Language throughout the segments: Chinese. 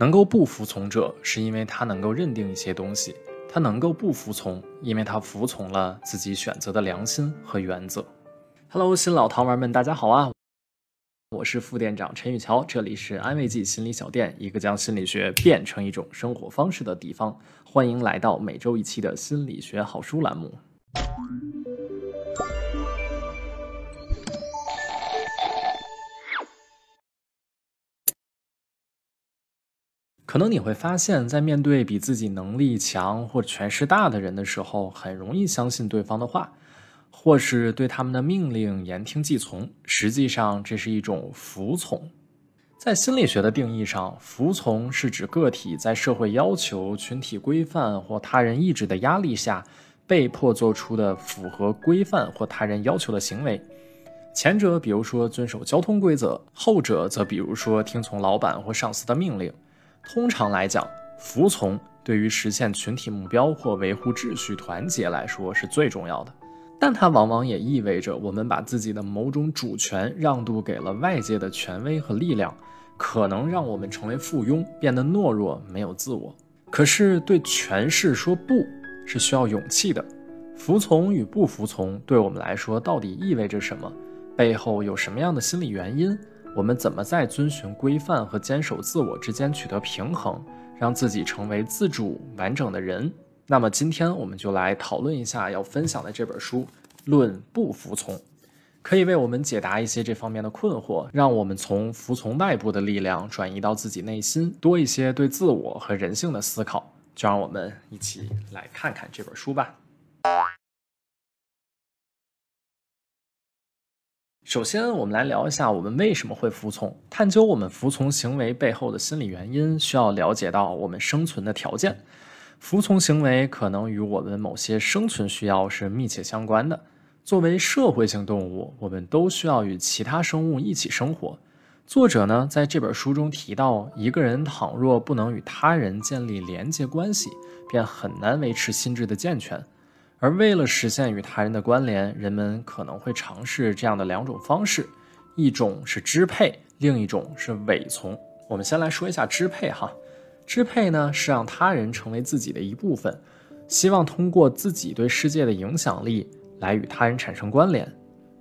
能够不服从者，是因为他能够认定一些东西；他能够不服从，因为他服从了自己选择的良心和原则。Hello，新老糖丸们，大家好啊！我是副店长陈宇桥，这里是安慰剂心理小店，一个将心理学变成一种生活方式的地方。欢迎来到每周一期的心理学好书栏目。可能你会发现，在面对比自己能力强或权势大的人的时候，很容易相信对方的话，或是对他们的命令言听计从。实际上，这是一种服从。在心理学的定义上，服从是指个体在社会要求、群体规范或他人意志的压力下，被迫做出的符合规范或他人要求的行为。前者，比如说遵守交通规则；后者，则比如说听从老板或上司的命令。通常来讲，服从对于实现群体目标或维护秩序、团结来说是最重要的，但它往往也意味着我们把自己的某种主权让渡给了外界的权威和力量，可能让我们成为附庸，变得懦弱，没有自我。可是对权势说不是需要勇气的，服从与不服从对我们来说到底意味着什么？背后有什么样的心理原因？我们怎么在遵循规范和坚守自我之间取得平衡，让自己成为自主完整的人？那么今天我们就来讨论一下要分享的这本书《论不服从》，可以为我们解答一些这方面的困惑，让我们从服从外部的力量转移到自己内心，多一些对自我和人性的思考。就让我们一起来看看这本书吧。首先，我们来聊一下我们为什么会服从。探究我们服从行为背后的心理原因，需要了解到我们生存的条件。服从行为可能与我们某些生存需要是密切相关的。作为社会性动物，我们都需要与其他生物一起生活。作者呢，在这本书中提到，一个人倘若不能与他人建立连接关系，便很难维持心智的健全。而为了实现与他人的关联，人们可能会尝试这样的两种方式：一种是支配，另一种是伪从。我们先来说一下支配哈。支配呢是让他人成为自己的一部分，希望通过自己对世界的影响力来与他人产生关联；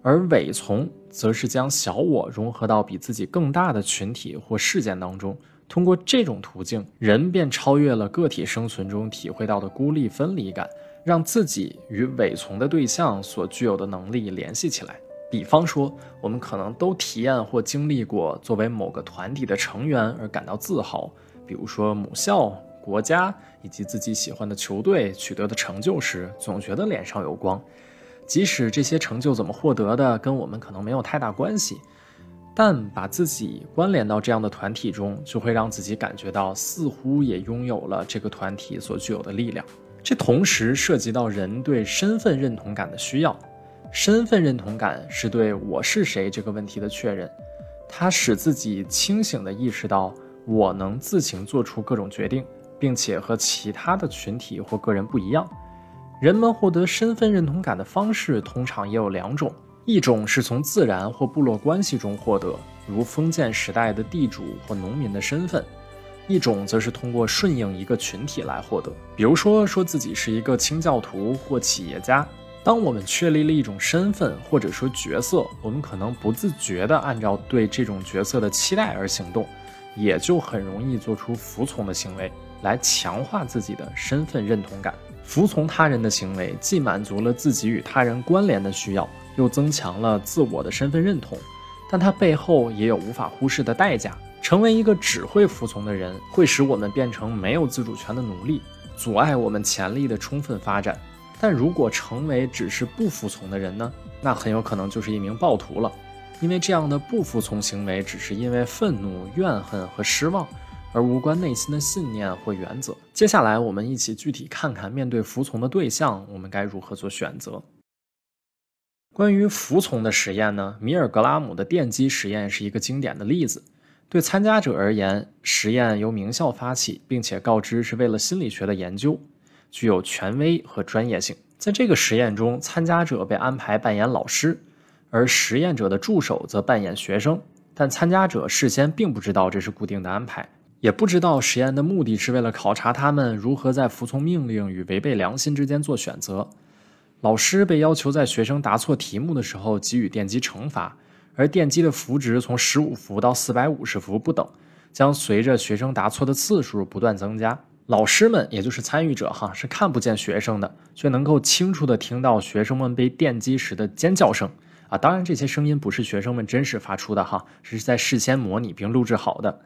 而伪从则是将小我融合到比自己更大的群体或事件当中，通过这种途径，人便超越了个体生存中体会到的孤立分离感。让自己与伪从的对象所具有的能力联系起来。比方说，我们可能都体验或经历过作为某个团体的成员而感到自豪，比如说母校、国家以及自己喜欢的球队取得的成就时，总觉得脸上有光。即使这些成就怎么获得的，跟我们可能没有太大关系，但把自己关联到这样的团体中，就会让自己感觉到似乎也拥有了这个团体所具有的力量。这同时涉及到人对身份认同感的需要。身份认同感是对我是谁这个问题的确认，它使自己清醒地意识到我能自行做出各种决定，并且和其他的群体或个人不一样。人们获得身份认同感的方式通常也有两种：一种是从自然或部落关系中获得，如封建时代的地主或农民的身份。一种则是通过顺应一个群体来获得，比如说说自己是一个清教徒或企业家。当我们确立了一种身份或者说角色，我们可能不自觉地按照对这种角色的期待而行动，也就很容易做出服从的行为来强化自己的身份认同感。服从他人的行为既满足了自己与他人关联的需要，又增强了自我的身份认同，但它背后也有无法忽视的代价。成为一个只会服从的人，会使我们变成没有自主权的奴隶，阻碍我们潜力的充分发展。但如果成为只是不服从的人呢？那很有可能就是一名暴徒了，因为这样的不服从行为只是因为愤怒、怨恨和失望，而无关内心的信念或原则。接下来，我们一起具体看看，面对服从的对象，我们该如何做选择。关于服从的实验呢？米尔格拉姆的电击实验是一个经典的例子。对参加者而言，实验由名校发起，并且告知是为了心理学的研究，具有权威和专业性。在这个实验中，参加者被安排扮演老师，而实验者的助手则扮演学生。但参加者事先并不知道这是固定的安排。也不知道实验的目的是为了考察他们如何在服从命令与违背良心之间做选择。老师被要求在学生答错题目的时候给予电击惩罚，而电机的幅值从十五伏到四百五十伏不等，将随着学生答错的次数不断增加。老师们，也就是参与者，哈，是看不见学生的，却能够清楚地听到学生们被电击时的尖叫声啊！当然，这些声音不是学生们真实发出的，哈，是在事先模拟并录制好的。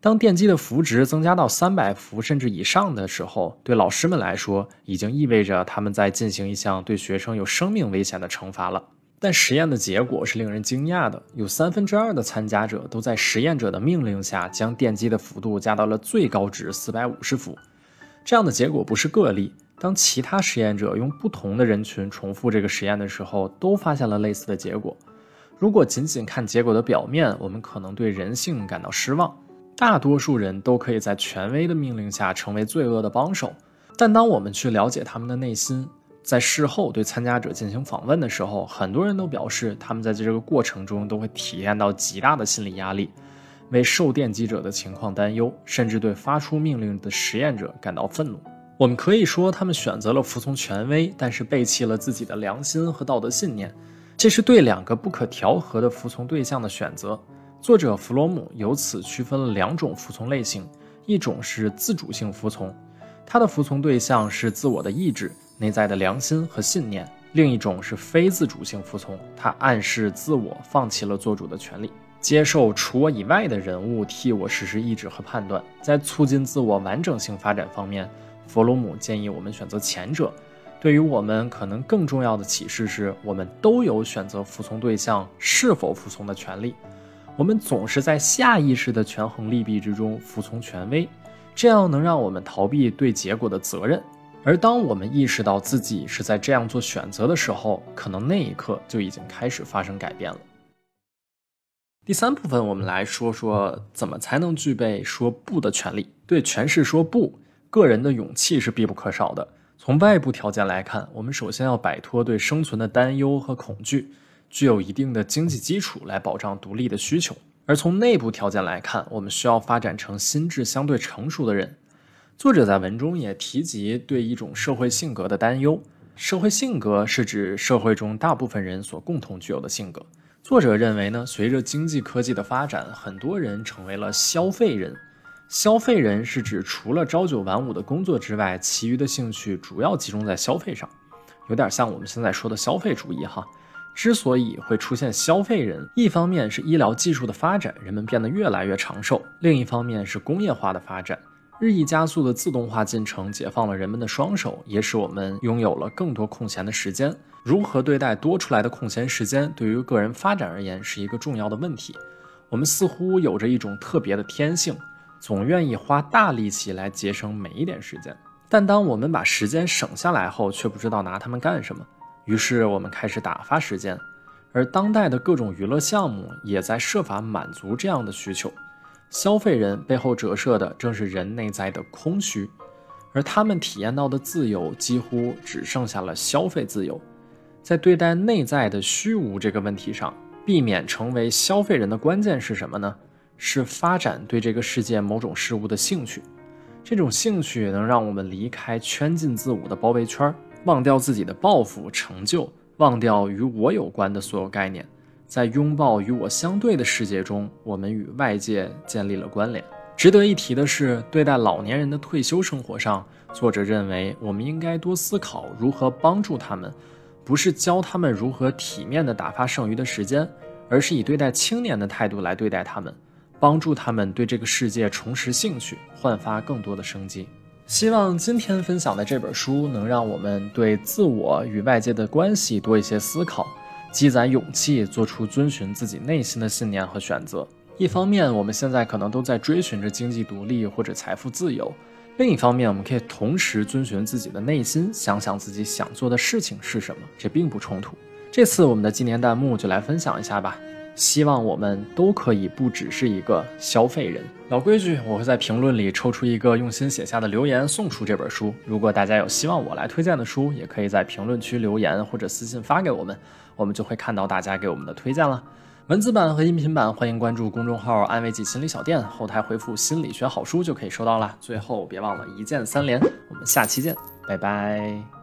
当电机的幅值增加到三百伏甚至以上的时候，对老师们来说，已经意味着他们在进行一项对学生有生命危险的惩罚了。但实验的结果是令人惊讶的，有三分之二的参加者都在实验者的命令下将电机的幅度加到了最高值四百五十伏。这样的结果不是个例，当其他实验者用不同的人群重复这个实验的时候，都发现了类似的结果。如果仅仅看结果的表面，我们可能对人性感到失望。大多数人都可以在权威的命令下成为罪恶的帮手，但当我们去了解他们的内心，在事后对参加者进行访问的时候，很多人都表示，他们在这个过程中都会体验到极大的心理压力，为受电击者的情况担忧，甚至对发出命令的实验者感到愤怒。我们可以说，他们选择了服从权威，但是背弃了自己的良心和道德信念，这是对两个不可调和的服从对象的选择。作者弗洛姆由此区分了两种服从类型，一种是自主性服从，他的服从对象是自我的意志、内在的良心和信念；另一种是非自主性服从，它暗示自我放弃了做主的权利，接受除我以外的人物替我实施意志和判断。在促进自我完整性发展方面，弗洛姆建议我们选择前者。对于我们可能更重要的启示是，我们都有选择服从对象是否服从的权利。我们总是在下意识的权衡利弊之中服从权威，这样能让我们逃避对结果的责任。而当我们意识到自己是在这样做选择的时候，可能那一刻就已经开始发生改变了。第三部分，我们来说说怎么才能具备说不的权利。对权势说不，个人的勇气是必不可少的。从外部条件来看，我们首先要摆脱对生存的担忧和恐惧。具有一定的经济基础来保障独立的需求，而从内部条件来看，我们需要发展成心智相对成熟的人。作者在文中也提及对一种社会性格的担忧。社会性格是指社会中大部分人所共同具有的性格。作者认为呢，随着经济科技的发展，很多人成为了消费人。消费人是指除了朝九晚五的工作之外，其余的兴趣主要集中在消费上，有点像我们现在说的消费主义哈。之所以会出现消费人，一方面是医疗技术的发展，人们变得越来越长寿；另一方面是工业化的发展，日益加速的自动化进程解放了人们的双手，也使我们拥有了更多空闲的时间。如何对待多出来的空闲时间，对于个人发展而言是一个重要的问题。我们似乎有着一种特别的天性，总愿意花大力气来节省每一点时间，但当我们把时间省下来后，却不知道拿它们干什么。于是我们开始打发时间，而当代的各种娱乐项目也在设法满足这样的需求。消费人背后折射的正是人内在的空虚，而他们体验到的自由几乎只剩下了消费自由。在对待内在的虚无这个问题上，避免成为消费人的关键是什么呢？是发展对这个世界某种事物的兴趣。这种兴趣能让我们离开圈进自我的包围圈。忘掉自己的抱负、成就，忘掉与我有关的所有概念，在拥抱与我相对的世界中，我们与外界建立了关联。值得一提的是，对待老年人的退休生活上，作者认为我们应该多思考如何帮助他们，不是教他们如何体面地打发剩余的时间，而是以对待青年的态度来对待他们，帮助他们对这个世界重拾兴趣，焕发更多的生机。希望今天分享的这本书能让我们对自我与外界的关系多一些思考，积攒勇气，做出遵循自己内心的信念和选择。一方面，我们现在可能都在追寻着经济独立或者财富自由；另一方面，我们可以同时遵循自己的内心，想想自己想做的事情是什么，这并不冲突。这次我们的纪念弹幕就来分享一下吧。希望我们都可以不只是一个消费人。老规矩，我会在评论里抽出一个用心写下的留言，送出这本书。如果大家有希望我来推荐的书，也可以在评论区留言或者私信发给我们，我们就会看到大家给我们的推荐了。文字版和音频版欢迎关注公众号“安慰剂心理小店”，后台回复“心理学好书”就可以收到了。最后别忘了一键三连，我们下期见，拜拜。